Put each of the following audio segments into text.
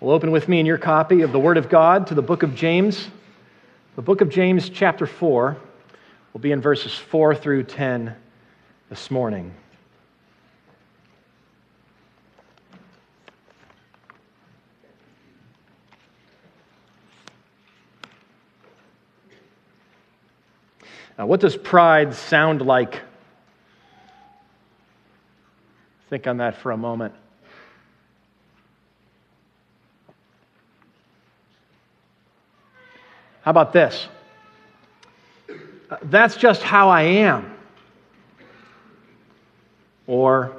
Well, open with me in your copy of the Word of God to the book of James. The book of James, chapter 4, will be in verses 4 through 10 this morning. Now, what does pride sound like? Think on that for a moment. How about this? Uh, that's just how I am. Or,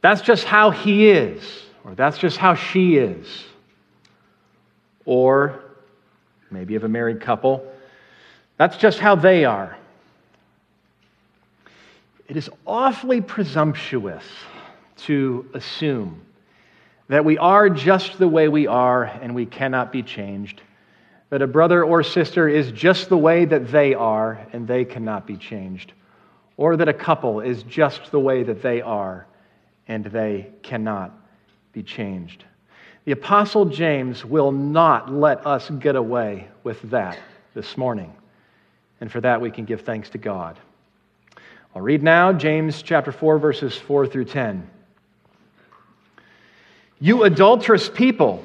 that's just how he is. Or, that's just how she is. Or, maybe of a married couple, that's just how they are. It is awfully presumptuous to assume that we are just the way we are and we cannot be changed that a brother or sister is just the way that they are and they cannot be changed, or that a couple is just the way that they are and they cannot be changed. The Apostle James will not let us get away with that this morning. And for that, we can give thanks to God. I'll read now James chapter 4, verses 4 through 10. You adulterous people,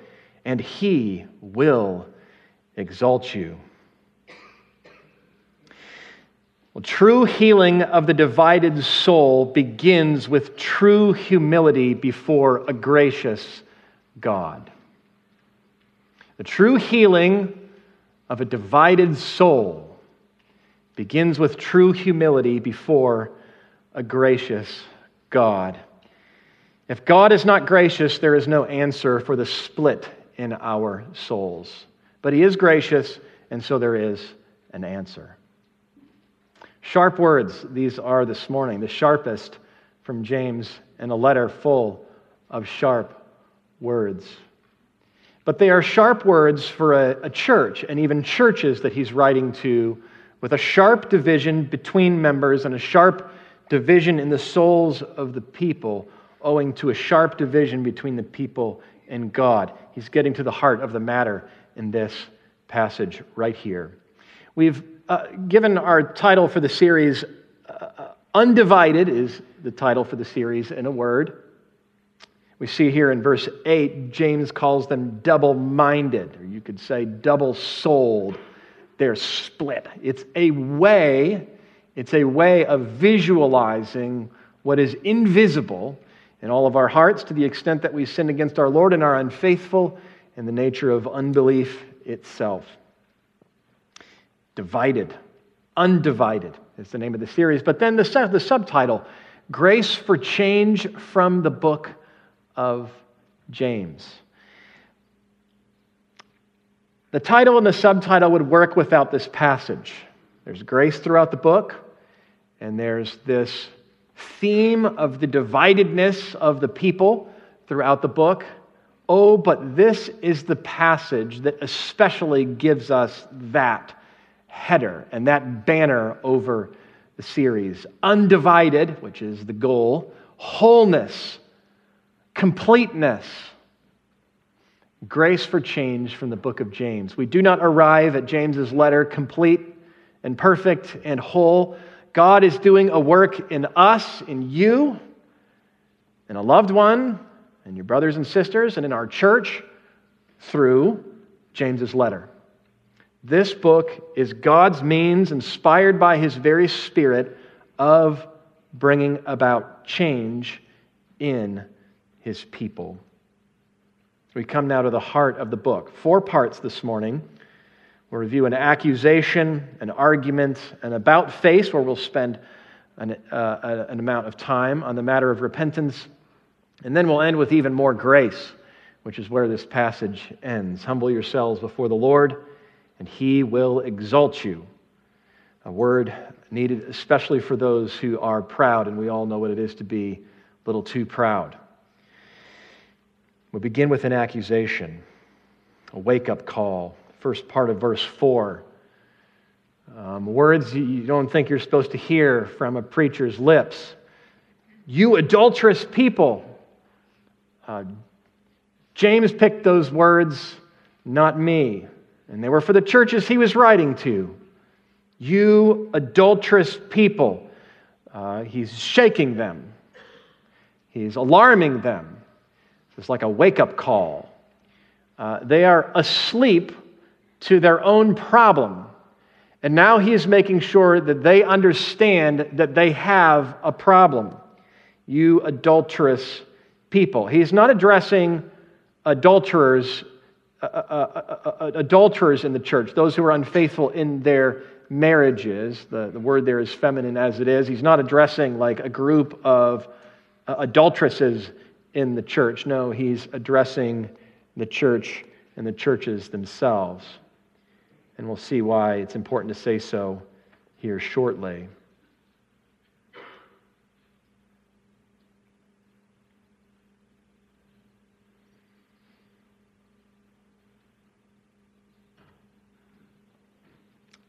and he will exalt you. Well, true healing of the divided soul begins with true humility before a gracious God. The true healing of a divided soul begins with true humility before a gracious God. If God is not gracious, there is no answer for the split in our souls. But He is gracious, and so there is an answer. Sharp words, these are this morning, the sharpest from James in a letter full of sharp words. But they are sharp words for a, a, church and even churches that he's writing to with a sharp division between members and a sharp division in the souls of the people, owing to a sharp division between the people and God. He's getting to the heart of the matter in this passage right here. We've uh, given our title for the series, uh, uh, Undivided is the title for the series in a word. We see here in verse 8, James calls them double minded, or you could say double souled. They're split. It's a way, it's a way of visualizing what is invisible in all of our hearts to the extent that we sin against our Lord and are unfaithful in the nature of unbelief itself. Divided, undivided is the name of the series. But then the, the subtitle Grace for Change from the Book of James. The title and the subtitle would work without this passage. There's grace throughout the book, and there's this theme of the dividedness of the people throughout the book. Oh, but this is the passage that especially gives us that header and that banner over the series. Undivided, which is the goal, wholeness, completeness, grace for change from the book of James. We do not arrive at James's letter complete and perfect and whole God is doing a work in us, in you, in a loved one, and your brothers and sisters, and in our church through James's letter. This book is God's means, inspired by His very Spirit, of bringing about change in His people. We come now to the heart of the book. Four parts this morning. We'll review an accusation, an argument, an about face, where we'll spend an, uh, an amount of time on the matter of repentance. And then we'll end with even more grace, which is where this passage ends. Humble yourselves before the Lord, and he will exalt you. A word needed especially for those who are proud, and we all know what it is to be a little too proud. We begin with an accusation, a wake up call. First part of verse 4. Um, words you don't think you're supposed to hear from a preacher's lips. You adulterous people. Uh, James picked those words, not me. And they were for the churches he was writing to. You adulterous people. Uh, he's shaking them, he's alarming them. It's like a wake up call. Uh, they are asleep to their own problem. And now he is making sure that they understand that they have a problem. You adulterous people. He's not addressing adulterers, uh, uh, uh, uh adulterers in the church, those who are unfaithful in their marriages. The, the word there is feminine as it is. He's not addressing like a group of uh, adulteresses in the church. No, he's addressing the church and the churches themselves. And we'll see why it's important to say so here shortly.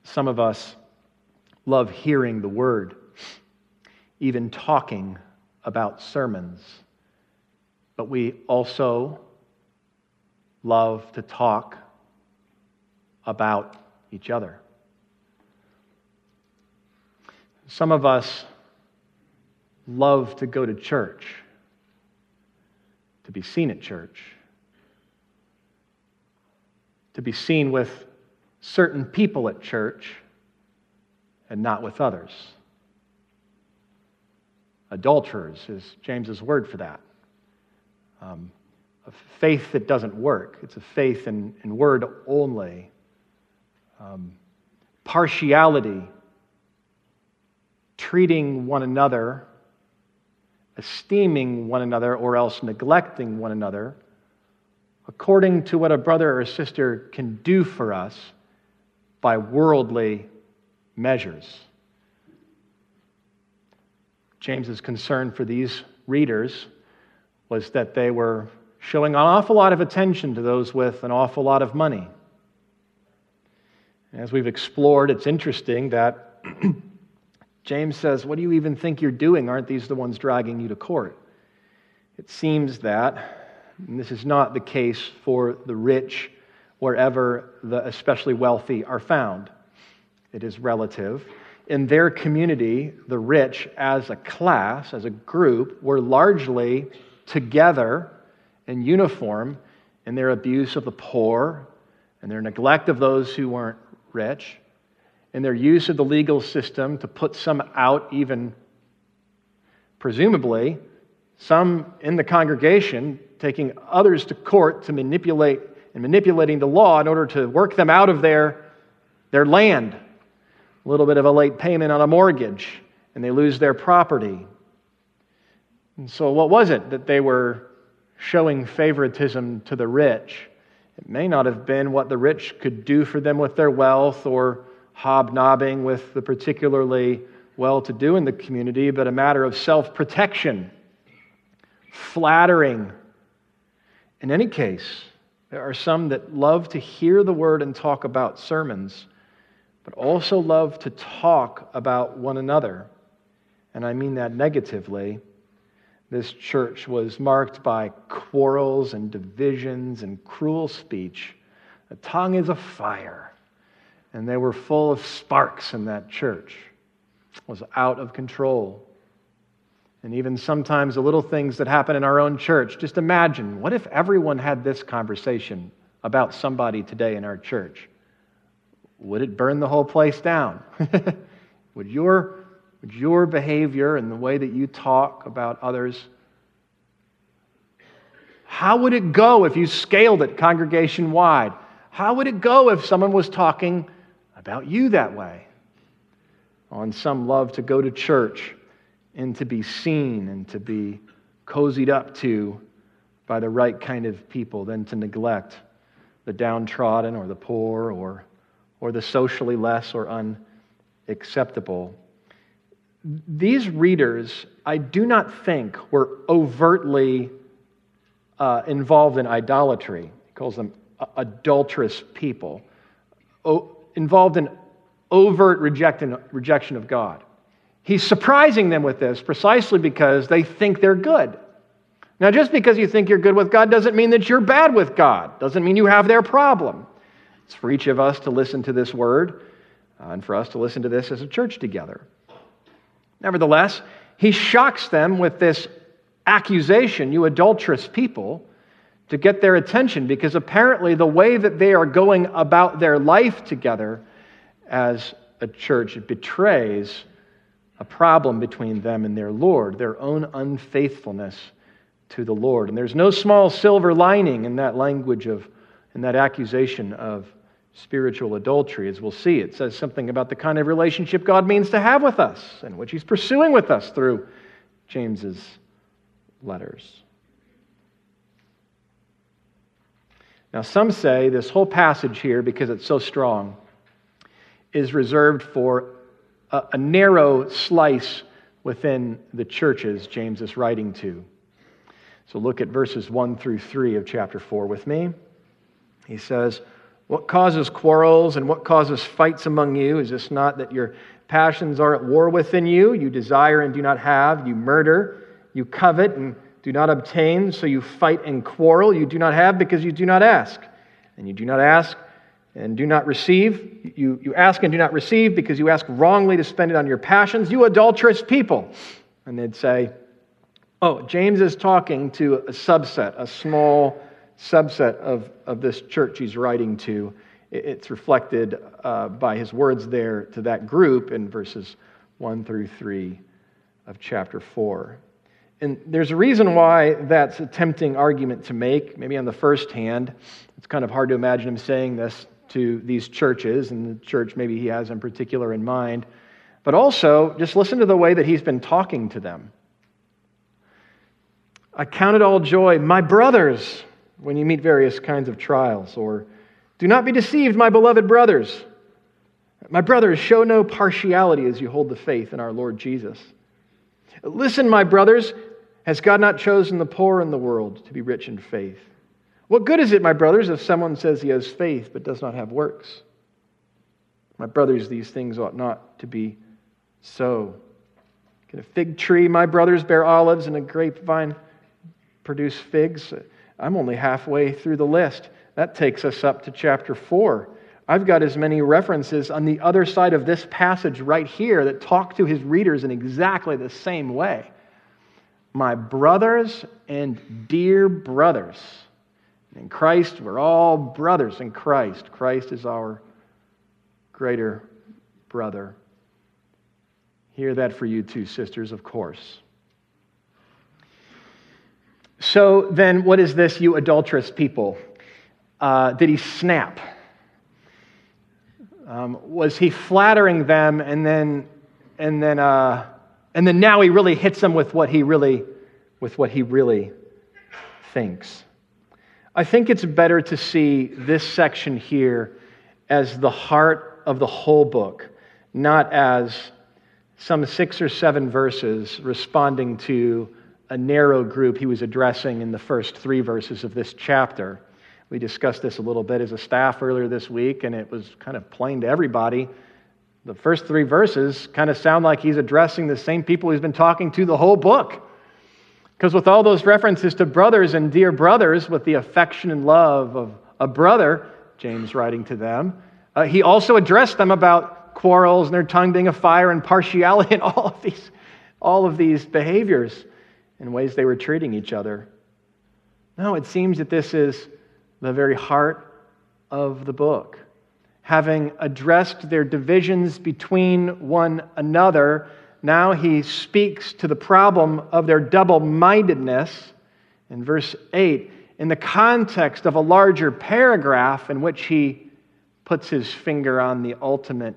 Some of us love hearing the word, even talking about sermons but we also love to talk about each other. Some of us love to go to church, to be seen at church, to be seen with certain people at church and not with others. Adulterers is James's word for that um, a faith that doesn't work. It's a faith in, in word only. Um, partiality, treating one another, esteeming one another, or else neglecting one another, according to what a brother or a sister can do for us by worldly measures. James's concern for these readers was that they were showing an awful lot of attention to those with an awful lot of money. As we've explored, it's interesting that James says, What do you even think you're doing? Aren't these the ones dragging you to court? It seems that, this is not the case for the rich wherever the especially wealthy are found, it is relative. In their community, the rich as a class, as a group, were largely together and uniform in their abuse of the poor and their neglect of those who weren't rich, and their use of the legal system to put some out, even presumably, some in the congregation taking others to court to manipulate and manipulating the law in order to work them out of their, their land. A little bit of a late payment on a mortgage, and they lose their property. And so, what was it that they were showing favoritism to the rich? It may not have been what the rich could do for them with their wealth or hobnobbing with the particularly well to do in the community, but a matter of self protection, flattering. In any case, there are some that love to hear the word and talk about sermons, but also love to talk about one another. And I mean that negatively this church was marked by quarrels and divisions and cruel speech. The tongue is a fire, and they were full of sparks in that church. It was out of control. And even sometimes the little things that happen in our own church. Just imagine what if everyone had this conversation about somebody today in our church? would it burn the whole place down? would, your, would your behavior and the way that you talk about others, how would it go if you scaled it congregation wide? How would it go if someone was talking about you that way? On some love to go to church and to be seen and to be cozied up to by the right kind of people than to neglect the downtrodden or the poor or, or the socially less or unacceptable. These readers, I do not think, were overtly uh, involved in idolatry. He calls them adulterous people, o- involved in overt rejection, rejection of God. He's surprising them with this precisely because they think they're good. Now, just because you think you're good with God doesn't mean that you're bad with God, doesn't mean you have their problem. It's for each of us to listen to this word uh, and for us to listen to this as a church together. Nevertheless, he shocks them with this accusation, you adulterous people, to get their attention because apparently the way that they are going about their life together as a church betrays a problem between them and their Lord, their own unfaithfulness to the Lord. And there's no small silver lining in that language of, in that accusation of spiritual adultery, as we'll see. It says something about the kind of relationship God means to have with us and which He's pursuing with us through James's letters. Now, some say this whole passage here, because it's so strong, is reserved for a, a narrow slice within the churches James is writing to. So look at verses 1 through 3 of chapter 4 with me. He says, What causes quarrels and what causes fights among you? Is this not that your passions are at war within you? You desire and do not have, you murder, you covet and do not obtain, so you fight and quarrel. You do not have because you do not ask. And you do not ask and do not receive. You, you ask and do not receive because you ask wrongly to spend it on your passions. You adulterous people. And they'd say, Oh, James is talking to a subset, a small subset of, of this church he's writing to. It's reflected uh, by his words there to that group in verses 1 through 3 of chapter 4. And there's a reason why that's a tempting argument to make. Maybe on the first hand, it's kind of hard to imagine him saying this to these churches, and the church maybe he has in particular in mind. But also, just listen to the way that he's been talking to them. I count it all joy, my brothers, when you meet various kinds of trials. Or, do not be deceived, my beloved brothers. My brothers, show no partiality as you hold the faith in our Lord Jesus. Listen, my brothers, has God not chosen the poor in the world to be rich in faith? What good is it, my brothers, if someone says he has faith but does not have works? My brothers, these things ought not to be so. Can a fig tree, my brothers, bear olives, and a grapevine produce figs. I'm only halfway through the list. That takes us up to chapter 4. I've got as many references on the other side of this passage right here that talk to his readers in exactly the same way. My brothers and dear brothers. In Christ, we're all brothers in Christ. Christ is our greater brother. Hear that for you too, sisters, of course. So then, what is this, you adulterous people? Uh, did he snap? Um, was he flattering them and then, and then, uh, and then now he really hits them with what he really, with what he really thinks? I think it's better to see this section here as the heart of the whole book, not as some six or seven verses responding to a narrow group he was addressing in the first three verses of this chapter. We discussed this a little bit as a staff earlier this week, and it was kind of plain to everybody. The first three verses kind of sound like he's addressing the same people he's been talking to the whole book. Because with all those references to brothers and dear brothers, with the affection and love of a brother, James writing to them, uh, he also addressed them about quarrels and their tongue being a fire and partiality and all of these, all of these behaviors and ways they were treating each other. No, it seems that this is the very heart of the book. having addressed their divisions between one another, now he speaks to the problem of their double mindedness in verse 8 in the context of a larger paragraph in which he puts his finger on the ultimate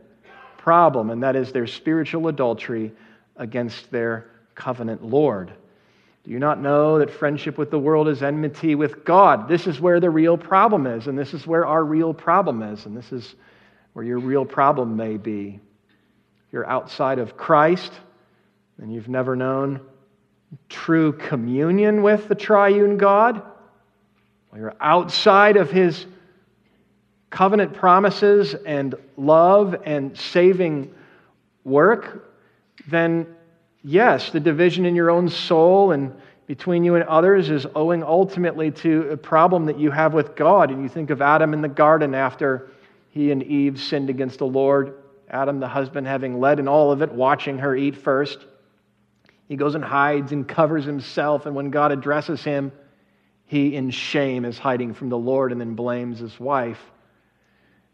problem, and that is their spiritual adultery against their covenant Lord. Do you not know that friendship with the world is enmity with God? This is where the real problem is, and this is where our real problem is, and this is where your real problem may be. You're outside of Christ and you've never known true communion with the triune God, you're outside of His covenant promises and love and saving work, then yes, the division in your own soul and between you and others is owing ultimately to a problem that you have with God. And you think of Adam in the garden after he and Eve sinned against the Lord. Adam, the husband, having led in all of it, watching her eat first. He goes and hides and covers himself. And when God addresses him, he, in shame, is hiding from the Lord and then blames his wife.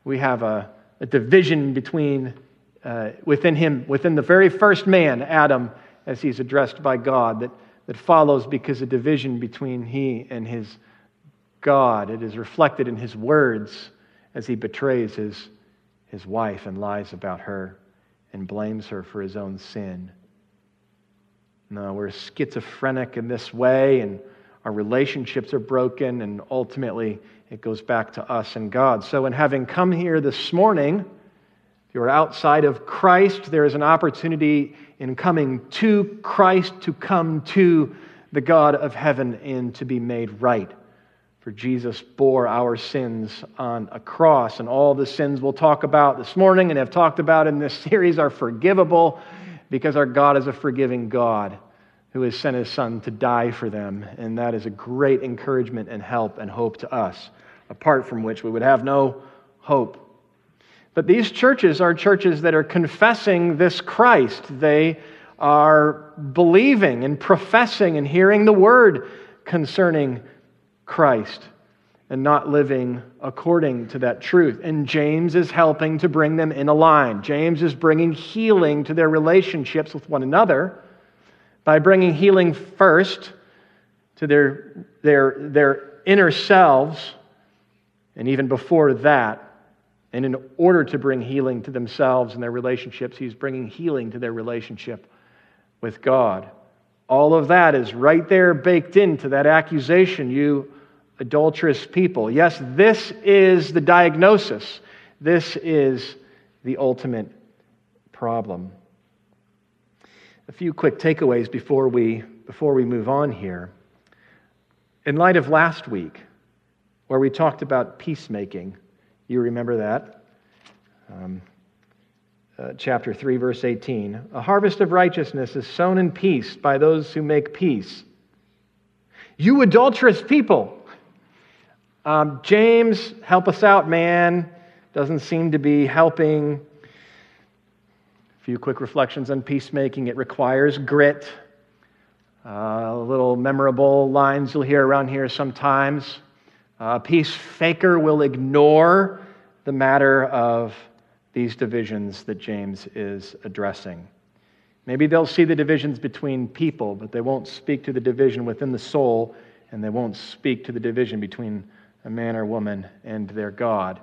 We have a, a division between uh, within him, within the very first man, Adam, as he's addressed by God, that, that follows because of division between he and his God. It is reflected in his words as he betrays his, his wife and lies about her and blames her for his own sin. No, we're schizophrenic in this way, and our relationships are broken, and ultimately it goes back to us and God. So, in having come here this morning, if you are outside of Christ, there is an opportunity in coming to Christ to come to the God of heaven and to be made right. For Jesus bore our sins on a cross, and all the sins we'll talk about this morning and have talked about in this series are forgivable because our God is a forgiving God who has sent his Son to die for them. And that is a great encouragement and help and hope to us, apart from which we would have no hope. But these churches are churches that are confessing this Christ. They are believing and professing and hearing the word concerning Christ and not living according to that truth. And James is helping to bring them in a line. James is bringing healing to their relationships with one another by bringing healing first to their, their, their inner selves, and even before that, and in order to bring healing to themselves and their relationships, he's bringing healing to their relationship with God. All of that is right there baked into that accusation, you adulterous people. Yes, this is the diagnosis. This is the ultimate problem. A few quick takeaways before we, before we move on here. In light of last week, where we talked about peacemaking, you remember that? Um, uh, chapter 3, verse 18. A harvest of righteousness is sown in peace by those who make peace. You adulterous people. Um, James, help us out, man. Doesn't seem to be helping. A few quick reflections on peacemaking. It requires grit. Uh, little memorable lines you'll hear around here sometimes. A peace faker will ignore the matter of these divisions that James is addressing. Maybe they'll see the divisions between people, but they won't speak to the division within the soul, and they won't speak to the division between a man or woman and their God.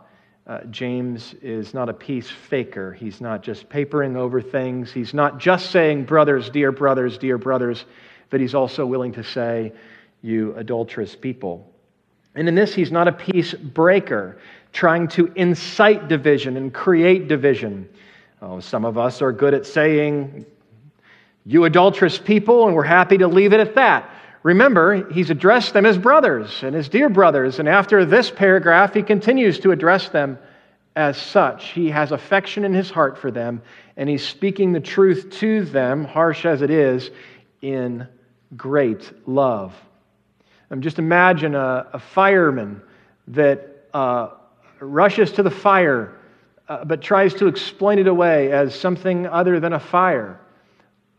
Uh, James is not a peace faker. He's not just papering over things. He's not just saying, brothers, dear brothers, dear brothers, but he's also willing to say, you adulterous people. And in this, he's not a peace breaker, trying to incite division and create division. Oh, some of us are good at saying, you adulterous people, and we're happy to leave it at that. Remember, he's addressed them as brothers and as dear brothers, and after this paragraph, he continues to address them as such. He has affection in his heart for them, and he's speaking the truth to them, harsh as it is, in great love. Um, just imagine a, a fireman that uh, rushes to the fire uh, but tries to explain it away as something other than a fire.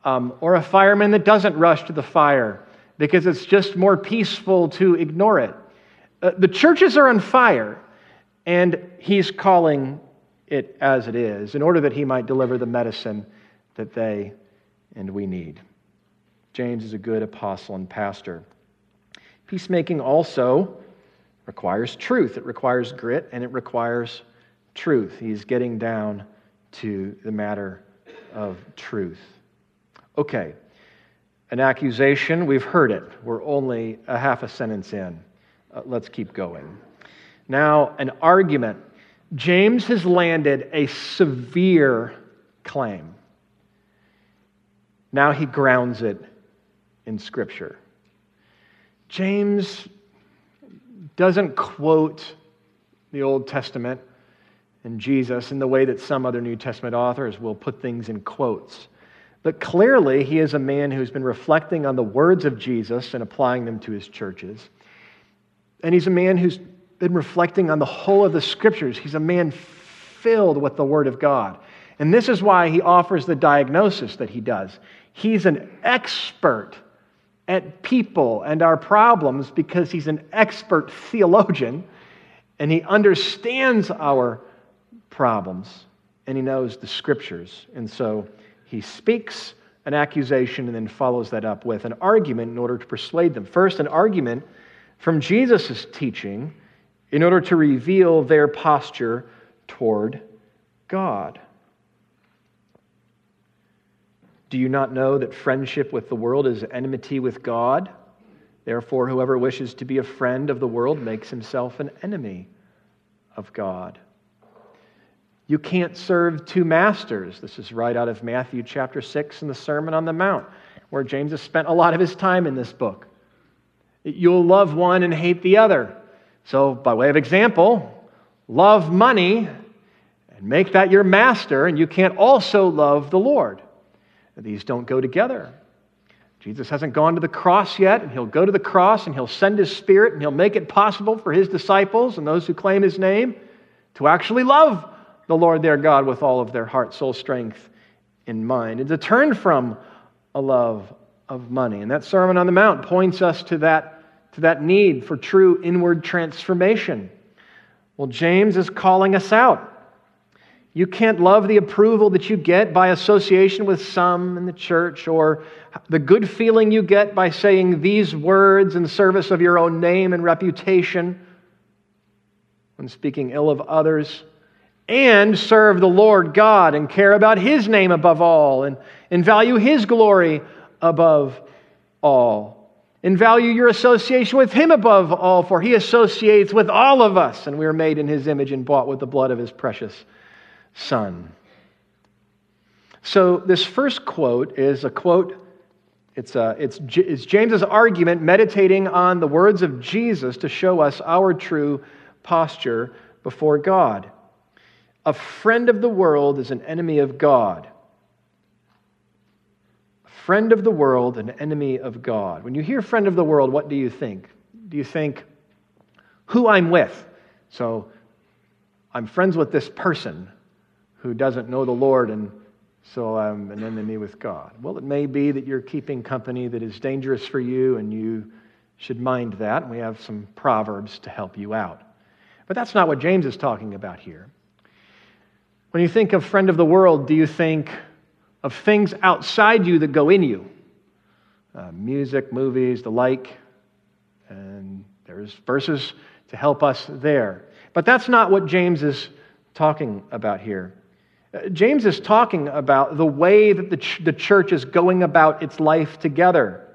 Um, or a fireman that doesn't rush to the fire because it's just more peaceful to ignore it. Uh, the churches are on fire, and he's calling it as it is, in order that he might deliver the medicine that they and we need. James is a good apostle and pastor. Peacemaking also requires truth, it requires grit, and it requires truth. He's getting down to the matter of truth. Okay, an accusation, we've heard it. We're only a half a sentence in. Uh, let's keep going. Now, an argument. James has landed a severe claim. Now he grounds it in Scripture. James doesn't quote the Old Testament and Jesus in the way that some other New Testament authors will put things in quotes. But clearly, he is a man who's been reflecting on the words of Jesus and applying them to his churches. And he's a man who's been reflecting on the whole of the scriptures. He's a man filled with the word of God. And this is why he offers the diagnosis that he does. He's an expert at people and our problems because he's an expert theologian and he understands our problems and he knows the scriptures. And so he speaks an accusation and then follows that up with an argument in order to persuade them. First, an argument from Jesus' teaching in order to reveal their posture toward God. Do you not know that friendship with the world is enmity with God? Therefore, whoever wishes to be a friend of the world makes himself an enemy of God. You can't serve two masters. This is right out of Matthew chapter 6 in the Sermon on the Mount, where James has spent a lot of his time in this book. You'll love one and hate the other. So, by way of example, love money and make that your master, and you can't also love the Lord. These don't go together. Jesus hasn't gone to the cross yet, and he'll go to the cross and he'll send his spirit and he'll make it possible for his disciples and those who claim his name to actually love the Lord their God with all of their heart, soul, strength, and mind, and to turn from a love of money. And that Sermon on the Mount points us to that, to that need for true inward transformation. Well, James is calling us out. You can't love the approval that you get by association with some in the church or the good feeling you get by saying these words in service of your own name and reputation when speaking ill of others and serve the Lord God and care about His name above all and, and value His glory above all. And value your association with Him above all, for He associates with all of us, and we are made in His image and bought with the blood of His precious Son. So, this first quote is a quote, it's, a, it's, it's James's argument meditating on the words of Jesus to show us our true posture before God. A friend of the world is an enemy of God. A friend of the world, an enemy of God. When you hear friend of the world, what do you think? Do you think who I'm with? So I'm friends with this person who doesn't know the Lord, and so I'm an enemy with God. Well, it may be that you're keeping company that is dangerous for you, and you should mind that. We have some proverbs to help you out. But that's not what James is talking about here. When you think of friend of the world, do you think of things outside you that go in you? Uh, music, movies, the like. And there's verses to help us there. But that's not what James is talking about here. James is talking about the way that the, ch- the church is going about its life together.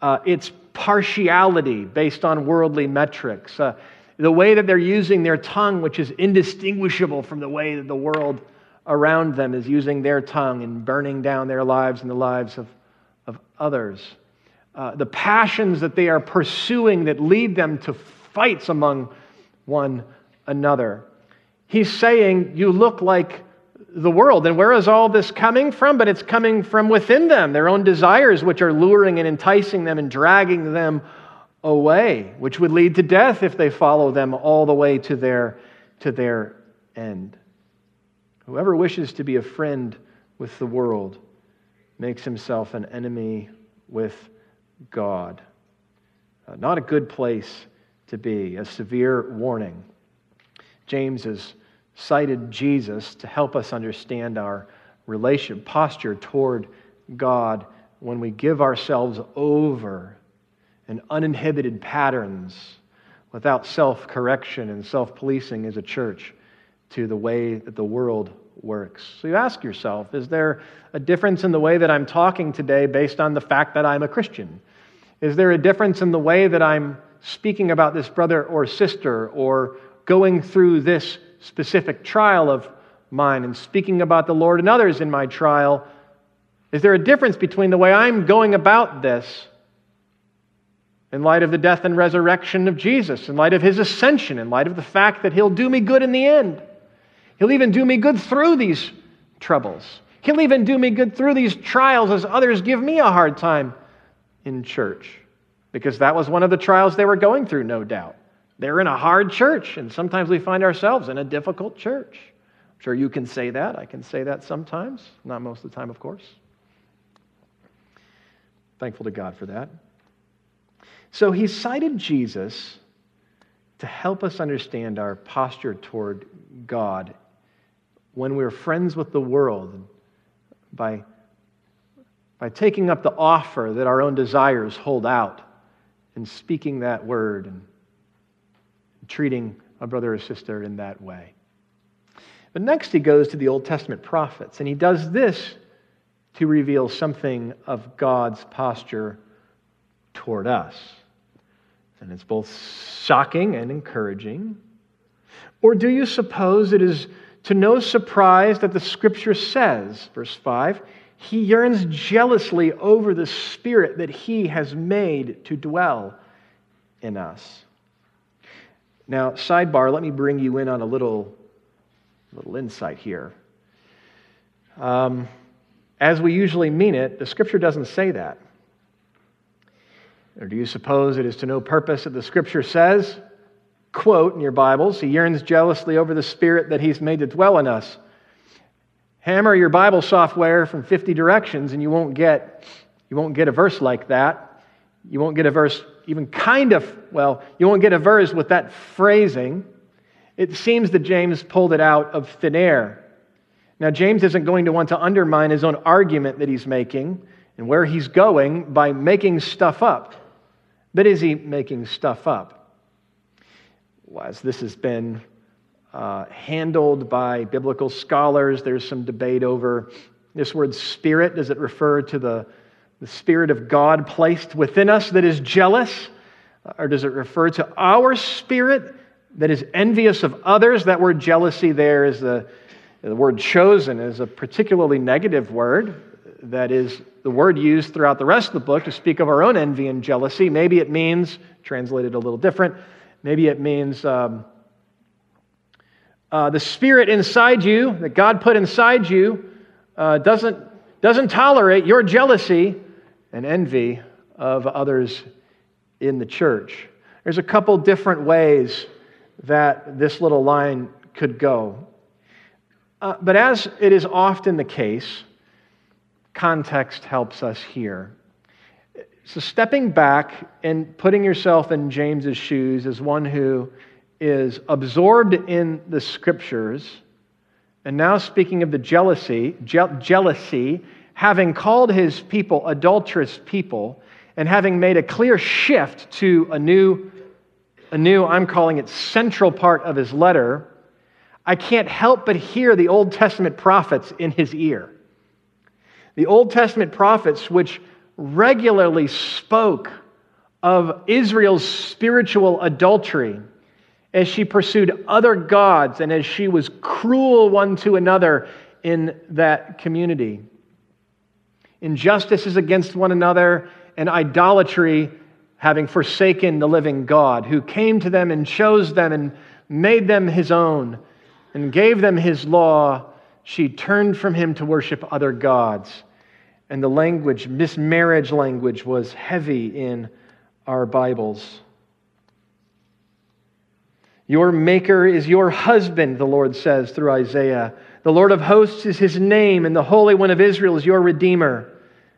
Uh, its partiality based on worldly metrics, uh, the way that they're using their tongue, which is indistinguishable from the way that the world around them is using their tongue and burning down their lives and the lives of, of others. Uh, the passions that they are pursuing that lead them to fights among one another. He's saying, You look like the world. And where is all this coming from? But it's coming from within them, their own desires, which are luring and enticing them and dragging them away, which would lead to death if they follow them all the way to their, to their end. Whoever wishes to be a friend with the world makes himself an enemy with God. Uh, not a good place to be, a severe warning. James has cited Jesus to help us understand our relation posture toward God when we give ourselves over in uninhibited patterns without self correction and self policing as a church to the way that the world works. So you ask yourself is there a difference in the way that I'm talking today based on the fact that I'm a Christian? Is there a difference in the way that I'm speaking about this brother or sister or going through this specific trial of mine and speaking about the Lord and others in my trial? Is there a difference between the way I'm going about this in light of the death and resurrection of Jesus, in light of his ascension, in light of the fact that he'll do me good in the end? He'll even do me good through these troubles. He'll even do me good through these trials as others give me a hard time in church. Because that was one of the trials they were going through, no doubt. They're in a hard church, and sometimes we find ourselves in a difficult church. I'm sure you can say that. I can say that sometimes, not most of the time, of course. Thankful to God for that. So he cited Jesus to help us understand our posture toward God when we're friends with the world by, by taking up the offer that our own desires hold out and speaking that word and treating a brother or sister in that way. But next, he goes to the Old Testament prophets, and he does this to reveal something of God's posture toward us. And it's both shocking and encouraging. Or do you suppose it is to no surprise that the scripture says, verse 5, he yearns jealously over the spirit that he has made to dwell in us? Now, sidebar, let me bring you in on a little, little insight here. Um, as we usually mean it, the scripture doesn't say that. Or do you suppose it is to no purpose that the scripture says, quote in your Bibles, he yearns jealously over the spirit that he's made to dwell in us? Hammer your Bible software from 50 directions and you won't get you won't get a verse like that. You won't get a verse even kind of, well, you won't get a verse with that phrasing. It seems that James pulled it out of thin air. Now, James isn't going to want to undermine his own argument that he's making and where he's going by making stuff up. But is he making stuff up? Well, as this has been uh, handled by biblical scholars, there's some debate over this word spirit. Does it refer to the, the spirit of God placed within us that is jealous? Or does it refer to our spirit that is envious of others? That word jealousy there is the, the word chosen is a particularly negative word that is the word used throughout the rest of the book to speak of our own envy and jealousy. Maybe it means, translated a little different, maybe it means um, uh, the spirit inside you that God put inside you uh, doesn't, doesn't tolerate your jealousy and envy of others in the church. There's a couple different ways that this little line could go. Uh, but as it is often the case, context helps us here. So, stepping back and putting yourself in James's shoes as one who is absorbed in the scriptures, and now speaking of the jealousy, je- jealousy, having called his people adulterous people, and having made a clear shift to a new, a new, I'm calling it central part of his letter, I can't help but hear the Old Testament prophets in his ear. The Old Testament prophets, which regularly spoke of Israel's spiritual adultery as she pursued other gods and as she was cruel one to another in that community. Injustices against one another and idolatry, having forsaken the living God, who came to them and chose them and made them his own and gave them his law she turned from him to worship other gods. And the language, mismarriage language, was heavy in our Bibles. Your maker is your husband, the Lord says through Isaiah. The Lord of hosts is his name, and the Holy One of Israel is your Redeemer.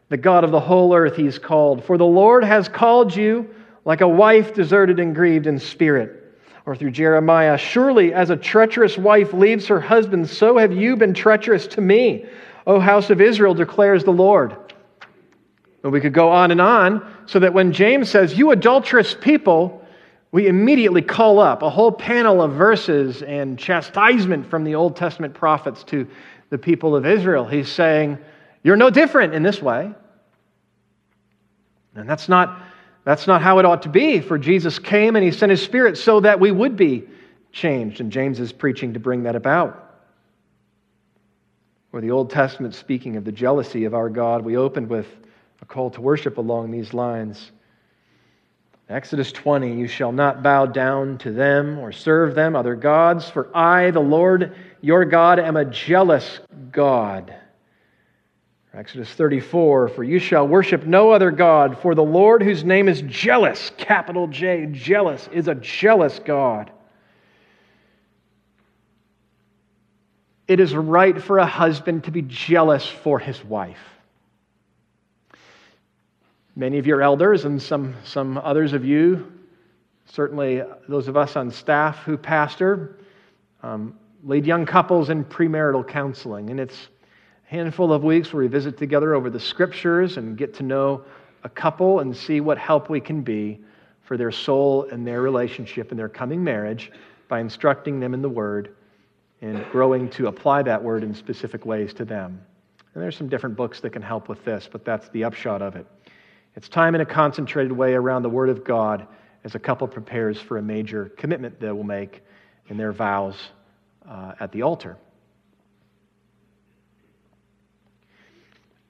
The God of the whole earth he is called. For the Lord has called you like a wife deserted and grieved in spirit Or through Jeremiah, surely as a treacherous wife leaves her husband, so have you been treacherous to me, O house of Israel, declares the Lord. And we could go on and on, so that when James says, You adulterous people, we immediately call up a whole panel of verses and chastisement from the Old Testament prophets to the people of Israel. He's saying, You're no different in this way. And that's not that's not how it ought to be, for Jesus came and he sent his Spirit so that we would be changed. And James is preaching to bring that about. Or the Old Testament speaking of the jealousy of our God, we opened with a call to worship along these lines. Exodus 20, you shall not bow down to them or serve them, other gods, for I, the Lord your God, am a jealous God Exodus 34 For you shall worship no other God, for the Lord, whose name is jealous, capital J, jealous, is a jealous God. It is right for a husband to be jealous for his wife. Many of your elders and some, some others of you, certainly those of us on staff who pastor, um, lead young couples in premarital counseling. And it's a handful of weeks where we visit together over the scriptures and get to know a couple and see what help we can be for their soul and their relationship and their coming marriage by instructing them in the Word and growing to apply that Word in specific ways to them. And there's some different books that can help with this, but that's the upshot of it. It's time in a concentrated way around the Word of God as a couple prepares for a major commitment they will make in their vows uh, at the altar.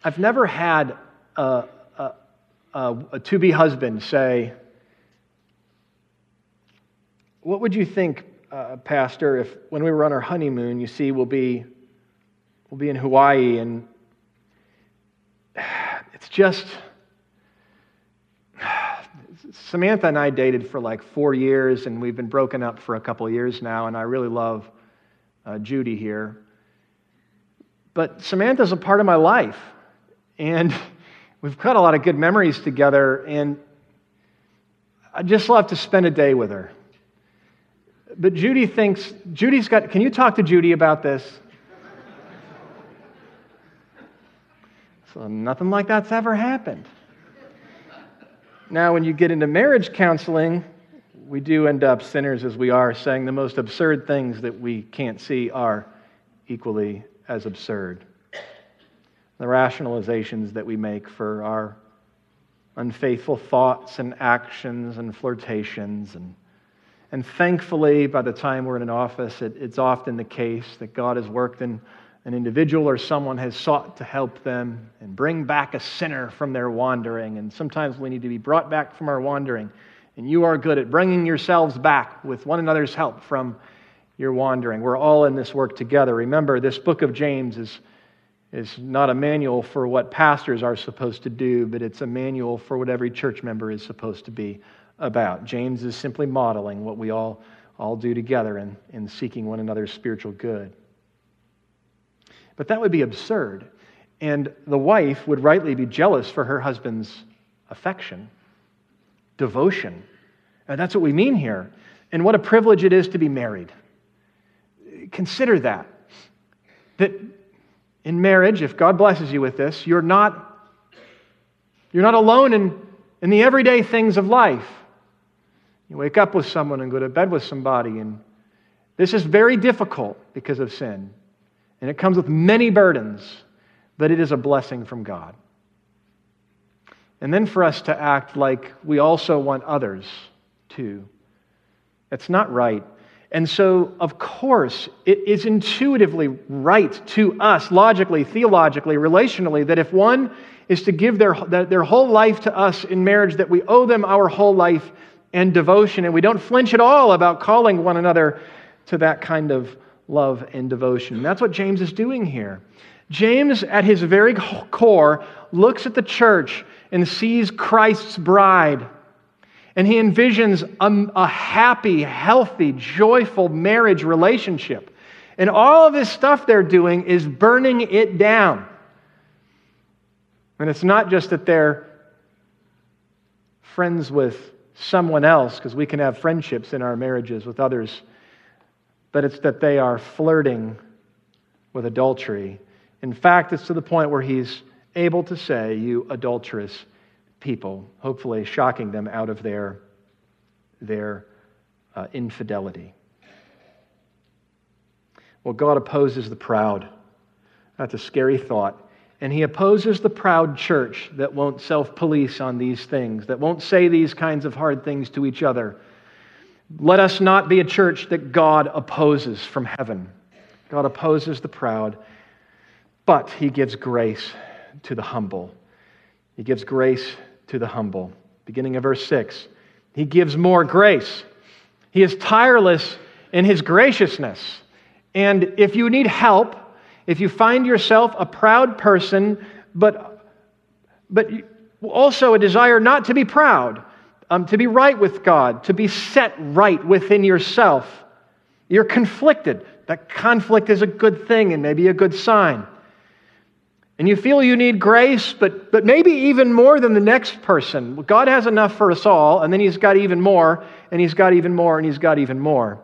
I've never had a, a, a, a to be husband say, What would you think, uh, Pastor, if when we were on our honeymoon, you see, we'll be, we'll be in Hawaii and it's just. Samantha and I dated for like four years, and we've been broken up for a couple years now, and I really love uh, Judy here. But Samantha's a part of my life. And we've got a lot of good memories together, and I just love to spend a day with her. But Judy thinks, Judy's got, can you talk to Judy about this? So nothing like that's ever happened. Now, when you get into marriage counseling, we do end up, sinners as we are, saying the most absurd things that we can't see are equally as absurd the rationalizations that we make for our unfaithful thoughts and actions and flirtations. And, and thankfully, by the time we're in an office, it, it's often the case that God has worked in an individual or someone has sought to help them and bring back a sinner from their wandering. And sometimes we need to be brought back from our wandering. And you are good at bringing yourselves back with one another's help from your wandering. We're all in this work together. Remember, this book of James is is not a manual for what pastors are supposed to do, but it's a manual for what every church member is supposed to be about. James is simply modeling what we all, all do together in, in seeking one another's spiritual good. But that would be absurd. And the wife would rightly be jealous for her husband's affection, devotion. And that's what we mean here. And what a privilege it is to be married. Consider that. That in marriage, if God blesses you with this, you're not, you're not alone in, in the everyday things of life. You wake up with someone and go to bed with somebody, and this is very difficult because of sin. And it comes with many burdens, but it is a blessing from God. And then for us to act like we also want others to. It's not right. And so, of course, it is intuitively right to us, logically, theologically, relationally, that if one is to give their, their whole life to us in marriage, that we owe them our whole life and devotion. And we don't flinch at all about calling one another to that kind of love and devotion. That's what James is doing here. James, at his very core, looks at the church and sees Christ's bride and he envisions a, a, happy, healthy, joyful marriage relationship. And all of this stuff they're doing is burning it down. And it's not just that they're friends with someone else, because we can have friendships in our marriages with others, but it's that they are flirting with adultery. In fact, it's to the point where he's able to say, You adulterous people, hopefully shocking them out of their, their uh, infidelity. Well, God opposes the proud. That's a scary thought. And he opposes the proud church that won't self police on these things, that won't say these kinds of hard things to each other. Let us not be a church that God opposes from heaven. God opposes the proud, but he gives grace to the humble. He gives grace to the humble. Beginning of verse 6. He gives more grace. He is tireless in his graciousness. And if you need help, if you find yourself a proud person, but, but also a desire not to be proud, um, to be right with God, to be set right within yourself, you're conflicted. That conflict is a good thing and maybe a good sign. And you feel you need grace, but, but maybe even more than the next person. God has enough for us all, and then He's got even more, and He's got even more, and He's got even more.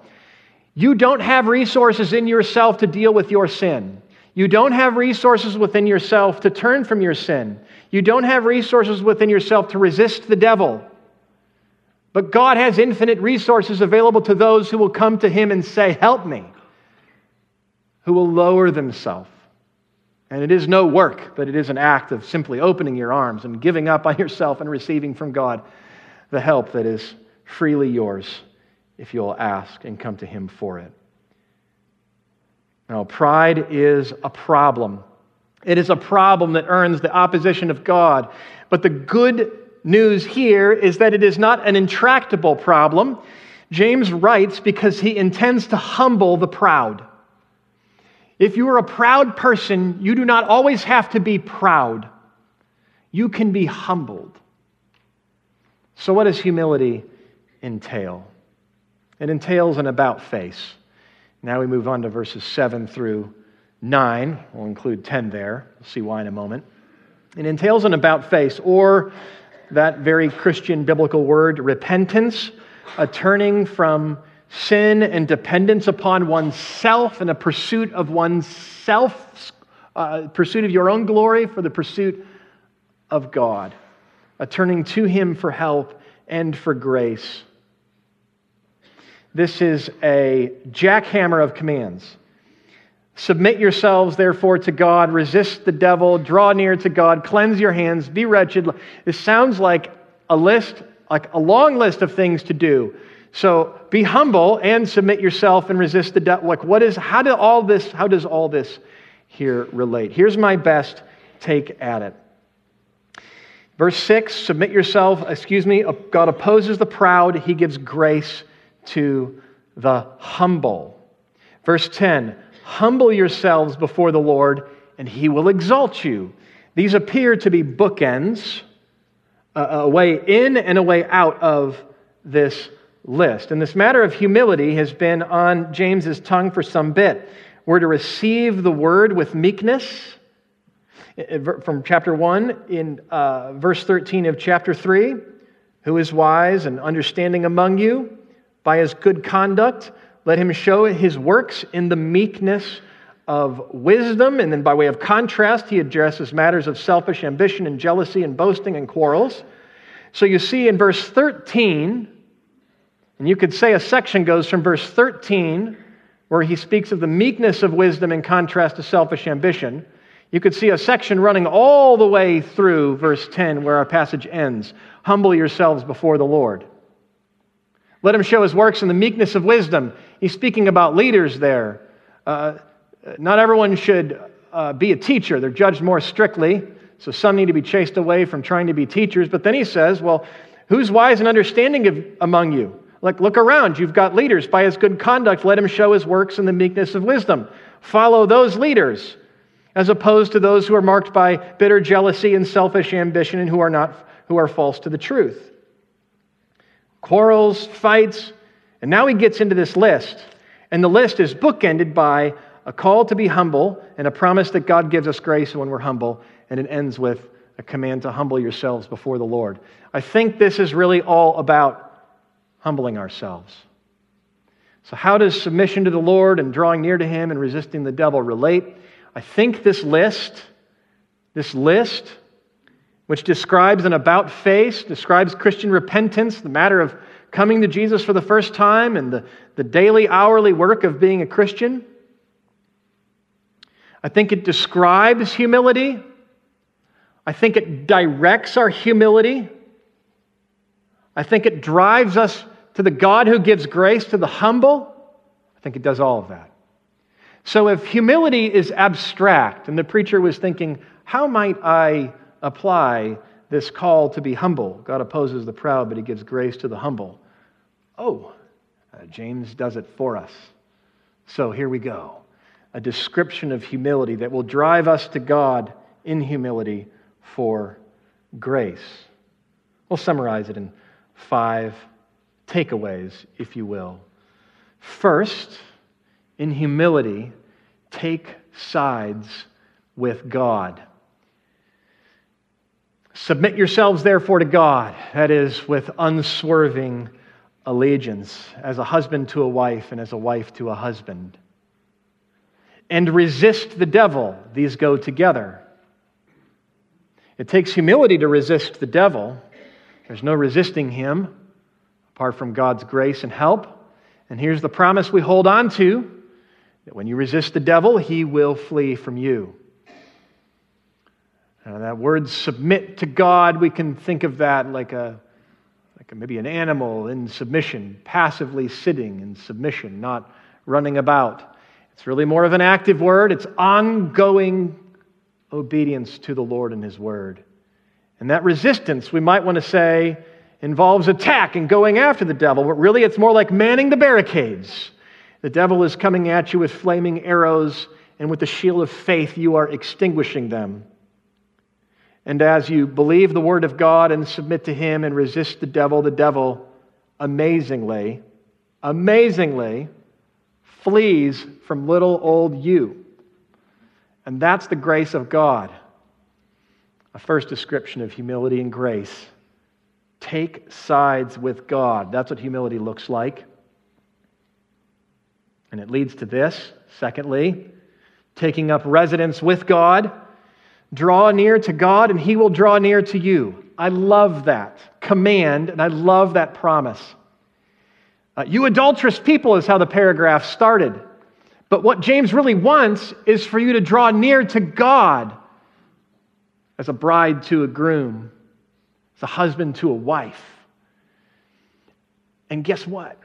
You don't have resources in yourself to deal with your sin. You don't have resources within yourself to turn from your sin. You don't have resources within yourself to resist the devil. But God has infinite resources available to those who will come to Him and say, Help me, who will lower themselves. And it is no work, but it is an act of simply opening your arms and giving up on yourself and receiving from God the help that is freely yours if you'll ask and come to Him for it. Now, pride is a problem. It is a problem that earns the opposition of God. But the good news here is that it is not an intractable problem. James writes because he intends to humble the proud. If you are a proud person, you do not always have to be proud. You can be humbled. So, what does humility entail? It entails an about face. Now we move on to verses 7 through 9. We'll include 10 there. We'll see why in a moment. It entails an about face, or that very Christian biblical word, repentance, a turning from sin and dependence upon oneself and a pursuit of oneself, uh, pursuit of your own glory for the pursuit of God, a turning to Him for help and for grace. This is a jackhammer of commands. Submit yourselves, therefore, to God. Resist the devil. Draw near to God. Cleanse your hands. Be wretched. This sounds like a list, like a long list of things to do. So be humble and submit yourself and resist the devil. Like, what is, how, do all this, how does all this here relate? Here's my best take at it. Verse 6 Submit yourself, excuse me, God opposes the proud, he gives grace to the humble. Verse 10 Humble yourselves before the Lord, and he will exalt you. These appear to be bookends, a way in and a way out of this list. And this matter of humility has been on James's tongue for some bit. We're to receive the word with meekness. From chapter 1 in uh, verse 13 of chapter 3 Who is wise and understanding among you? By his good conduct, let him show his works in the meekness of wisdom. And then, by way of contrast, he addresses matters of selfish ambition and jealousy and boasting and quarrels. So you see in verse 13, and you could say a section goes from verse 13, where he speaks of the meekness of wisdom in contrast to selfish ambition. You could see a section running all the way through verse 10, where our passage ends Humble yourselves before the Lord. Let him show his works in the meekness of wisdom. He's speaking about leaders there. Uh, not everyone should uh, be a teacher, they're judged more strictly. So some need to be chased away from trying to be teachers. But then he says, Well, who's wise and understanding of, among you? Like, look around. You've got leaders. By his good conduct, let him show his works in the meekness of wisdom. Follow those leaders, as opposed to those who are marked by bitter jealousy and selfish ambition and who are, not, who are false to the truth quarrels, fights. And now he gets into this list. And the list is bookended by a call to be humble and a promise that God gives us grace when we're humble. And it ends with a command to humble yourselves before the Lord. I think this is really all about humbling ourselves. So, how does submission to the Lord and drawing near to Him and resisting the devil relate? I think this list, this list, which describes an about face, describes Christian repentance, the matter of coming to Jesus for the first time, and the, the daily, hourly work of being a Christian. I think it describes humility. I think it directs our humility. I think it drives us to the God who gives grace to the humble. I think it does all of that. So if humility is abstract, and the preacher was thinking, how might I apply this call to be humble? God opposes the proud, but he gives grace to the humble. Oh, uh, James does it for us. So here we go a description of humility that will drive us to God in humility for grace. We'll summarize it in five takeaways, if you will. First, in humility, take sides with God. Submit yourselves, therefore, to God, that is, with unswerving allegiance, as a husband to a wife and as a wife to a husband. And resist the devil, these go together. It takes humility to resist the devil. There's no resisting him apart from God's grace and help. And here's the promise we hold on to that when you resist the devil, he will flee from you. Now, that word submit to God, we can think of that like a like a, maybe an animal in submission, passively sitting in submission, not running about. It's really more of an active word. It's ongoing obedience to the Lord and His word. And that resistance, we might want to say, involves attack and going after the devil, but really it's more like manning the barricades. The devil is coming at you with flaming arrows, and with the shield of faith, you are extinguishing them. And as you believe the word of God and submit to him and resist the devil, the devil amazingly, amazingly flees from little old you. And that's the grace of God. A first description of humility and grace. Take sides with God. That's what humility looks like. And it leads to this. Secondly, taking up residence with God. Draw near to God, and He will draw near to you. I love that command, and I love that promise. Uh, you adulterous people is how the paragraph started. But what James really wants is for you to draw near to God as a bride to a groom, as a husband to a wife. And guess what?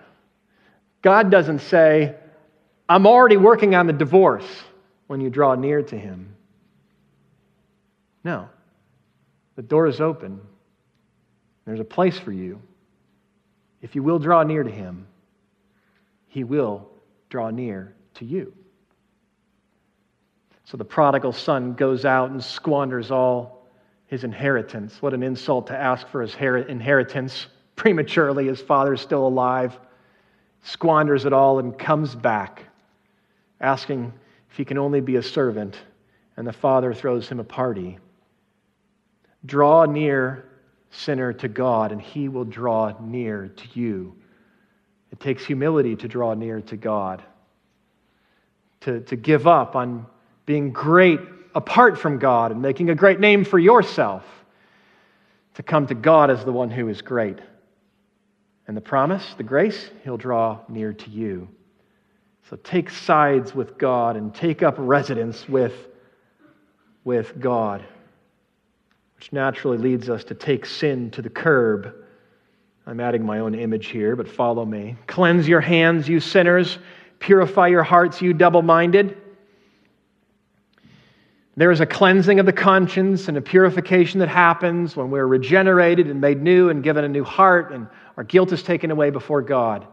God doesn't say, I'm already working on the divorce when you draw near to Him. No. The door is open. There's a place for you. If you will draw near to Him, He will draw near to you. So the prodigal son goes out and squanders all his inheritance. What an insult to ask for his inheritance prematurely. His father's still alive, squanders it all, and comes back asking if he can only be a servant. And the father throws him a party. Draw near, sinner, to God, and he will draw near to you. It takes humility to draw near to God, to, to give up on being great apart from God and making a great name for yourself, to come to God as the one who is great. And the promise, the grace, he'll draw near to you. So take sides with God and take up residence with, with God, which naturally leads us to take sin to the curb. I'm adding my own image here, but follow me. Cleanse your hands, you sinners. Purify your hearts, you double minded. There is a cleansing of the conscience and a purification that happens when we're regenerated and made new and given a new heart, and our guilt is taken away before God.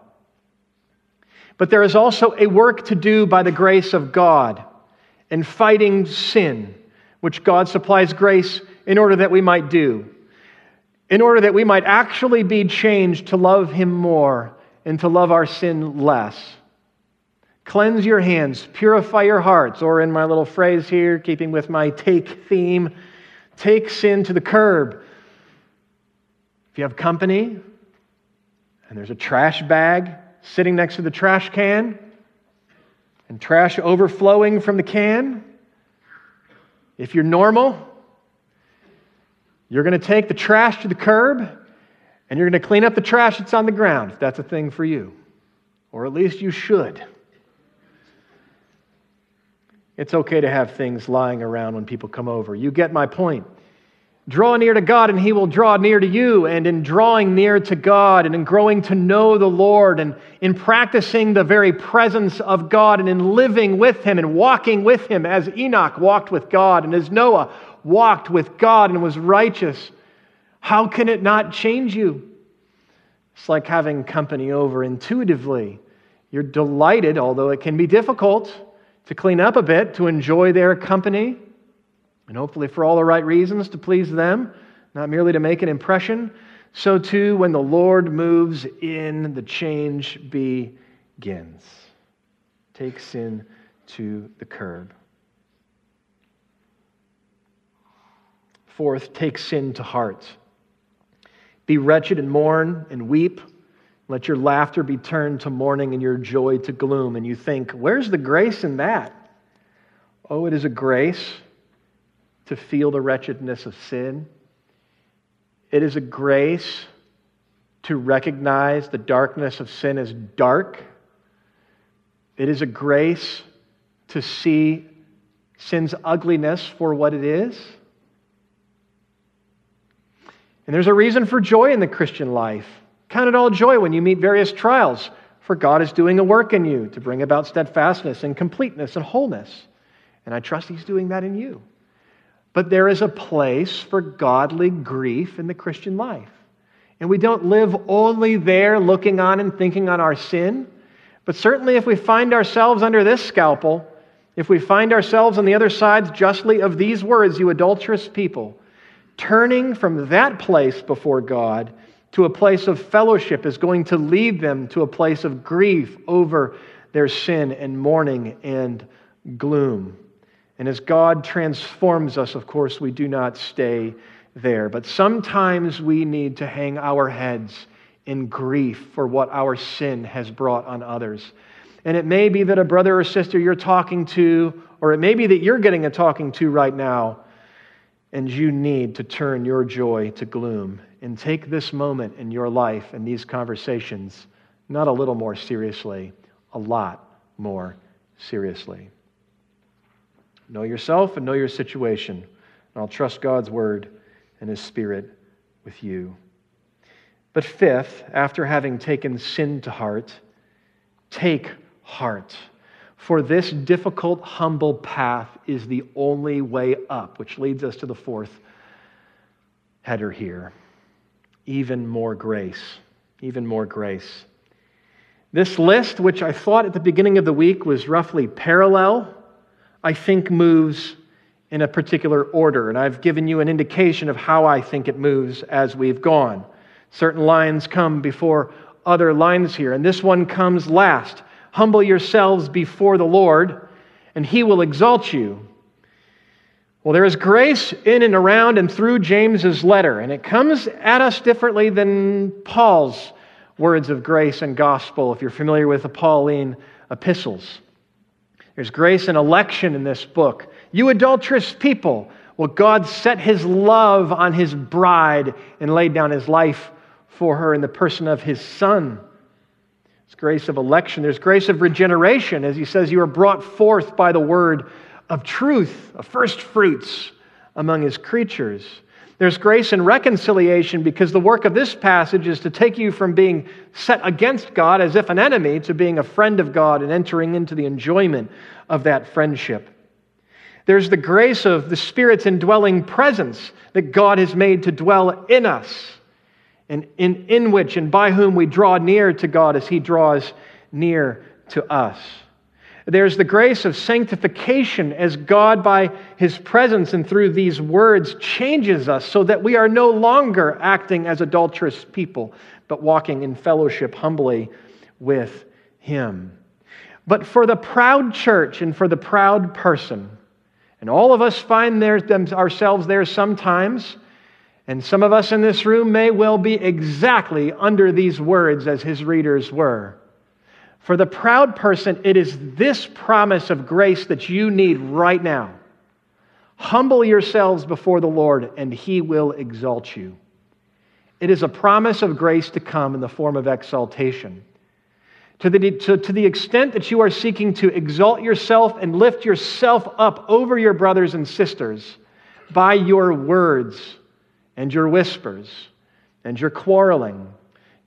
But there is also a work to do by the grace of God in fighting sin, which God supplies grace in order that we might do, in order that we might actually be changed to love Him more and to love our sin less. Cleanse your hands, purify your hearts, or in my little phrase here, keeping with my take theme, Take sin to the curb. If you have company and there's a trash bag sitting next to the trash can and trash overflowing from the can, if you're normal, you're going to take the trash to the curb and you're going to clean up the trash that's on the ground, if that's a thing for you. Or at least you should. It's okay to have things lying around when people come over. You get my point. Draw near to God, and He will draw near to you. And in drawing near to God, and in growing to know the Lord, and in practicing the very presence of God, and in living with Him and walking with Him, as Enoch walked with God, and as Noah walked with God and was righteous, how can it not change you? It's like having company over intuitively. You're delighted, although it can be difficult to clean up a bit, to enjoy their company, and hopefully for all the right reasons to please them, not merely to make an impression. So, too, when the Lord moves in, the change begins. Take sin to the curb. Fourth, take sin to heart. Be wretched and mourn and weep. Let your laughter be turned to mourning and your joy to gloom. And you think, where's the grace in that? Oh, it is a grace to feel the wretchedness of sin. It is a grace to recognize the darkness of sin as dark. It is a grace to see sin's ugliness for what it is. And there's a reason for joy in the Christian life. Count it all joy when you meet various trials, for God is doing a work in you to bring about steadfastness and completeness and wholeness. And I trust He's doing that in you. But there is a place for godly grief in the Christian life. And we don't live only there looking on and thinking on our sin. But certainly, if we find ourselves under this scalpel, if we find ourselves on the other side justly of these words, you adulterous people, turning from that place before God to a place of fellowship is going to lead them to a place of grief over their sin and mourning and gloom. And as God transforms us, of course, we do not stay there. But sometimes we need to hang our heads in grief for what our sin has brought on others. And it may be that a brother or sister you're talking to, or it may be that you're getting a talking to right now, and you need to turn your joy to gloom and take this moment in your life and these conversations not a little more seriously, a lot more seriously. Know yourself and know your situation. And I'll trust God's word and his spirit with you. But fifth, after having taken sin to heart, take heart. For this difficult, humble path is the only way up, which leads us to the fourth header here. Even more grace. Even more grace. This list, which I thought at the beginning of the week was roughly parallel, I think moves in a particular order. And I've given you an indication of how I think it moves as we've gone. Certain lines come before other lines here, and this one comes last. Humble yourselves before the Lord, and he will exalt you. Well, there is grace in and around and through James's letter, and it comes at us differently than Paul's words of grace and gospel, if you're familiar with the Pauline epistles. There's grace and election in this book. You adulterous people, well, God set his love on his bride and laid down his life for her in the person of his son. There's grace of election. There's grace of regeneration, as he says, you are brought forth by the word of truth, of first fruits among his creatures. There's grace and reconciliation because the work of this passage is to take you from being set against God as if an enemy to being a friend of God and entering into the enjoyment of that friendship. There's the grace of the Spirit's indwelling presence that God has made to dwell in us and in, in which and by whom we draw near to God as He draws near to us. There's the grace of sanctification as God, by His presence and through these words, changes us so that we are no longer acting as adulterous people, but walking in fellowship humbly with Him. But for the proud church and for the proud person, And all of us find them, ourselves there sometimes. And some of us in this room may well be exactly under these words as his readers were. For the proud person, it is this promise of grace that you need right now. Humble yourselves before the Lord, and he will exalt you. It is a promise of grace to come in the form of exaltation. To the, to, to the extent that you are seeking to exalt yourself and lift yourself up over your brothers and sisters by your words and your whispers and your quarreling,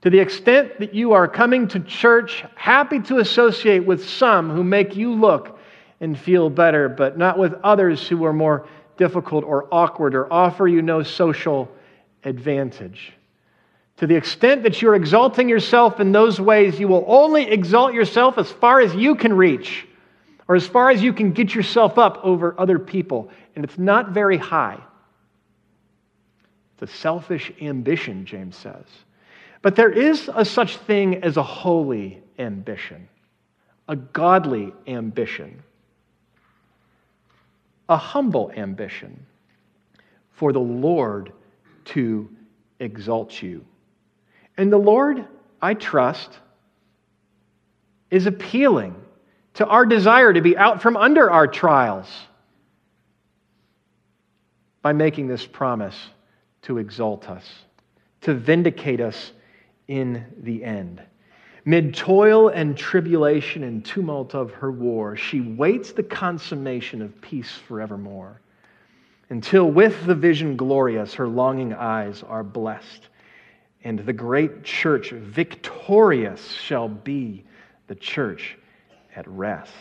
to the extent that you are coming to church happy to associate with some who make you look and feel better, but not with others who are more difficult or awkward or offer you no social advantage. To the extent that you're exalting yourself in those ways, you will only exalt yourself as far as you can reach or as far as you can get yourself up over other people. And it's not very high. It's a selfish ambition, James says. But there is a such thing as a holy ambition, a godly ambition, a humble ambition for the Lord to exalt you. And the Lord, I trust, is appealing to our desire to be out from under our trials by making this promise to exalt us, to vindicate us in the end. Mid toil and tribulation and tumult of her war, she waits the consummation of peace forevermore, until with the vision glorious her longing eyes are blessed and the great church victorious shall be the church at rest.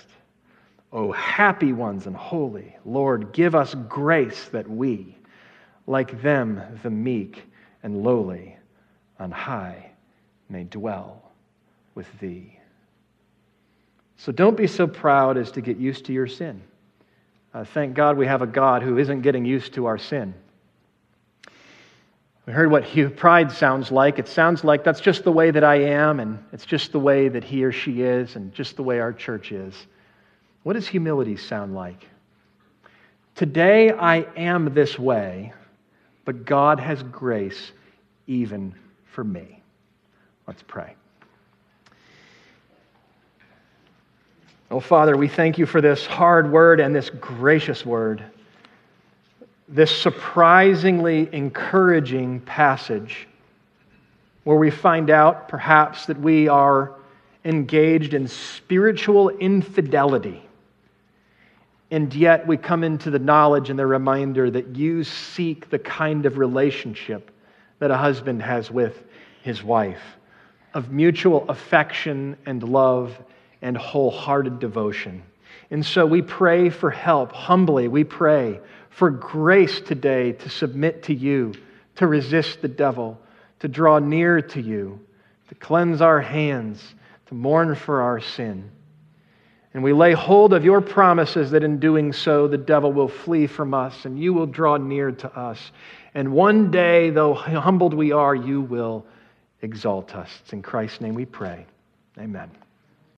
O happy ones and holy, Lord, give us grace that we, like them, the meek and lowly, on high, may dwell with thee. So don't be so proud as to get used to your sin. Uh, thank God we have a God who isn't getting used to our sin. We heard what pride sounds like. It sounds like that's just the way that I am, and it's just the way that he or she is, and just the way our church is. What does humility sound like? Today I am this way, but God has grace even for me. Let's pray. Oh, Father, we thank you for this hard word and this gracious word this surprisingly encouraging passage where we find out perhaps that we are engaged in spiritual infidelity. And yet we come into the knowledge and the reminder that you seek the kind of relationship that a husband has with his wife of mutual affection and love and wholehearted devotion. And so we pray for help. Humbly, we pray for grace today to submit to you, to resist the devil, to draw near to you, to cleanse our hands, to mourn for our sin. And we lay hold of your promises that in doing so, the devil will flee from us and you will draw near to us. And one day, though humbled we are, you will exalt us. It's in Christ's name we pray. Amen.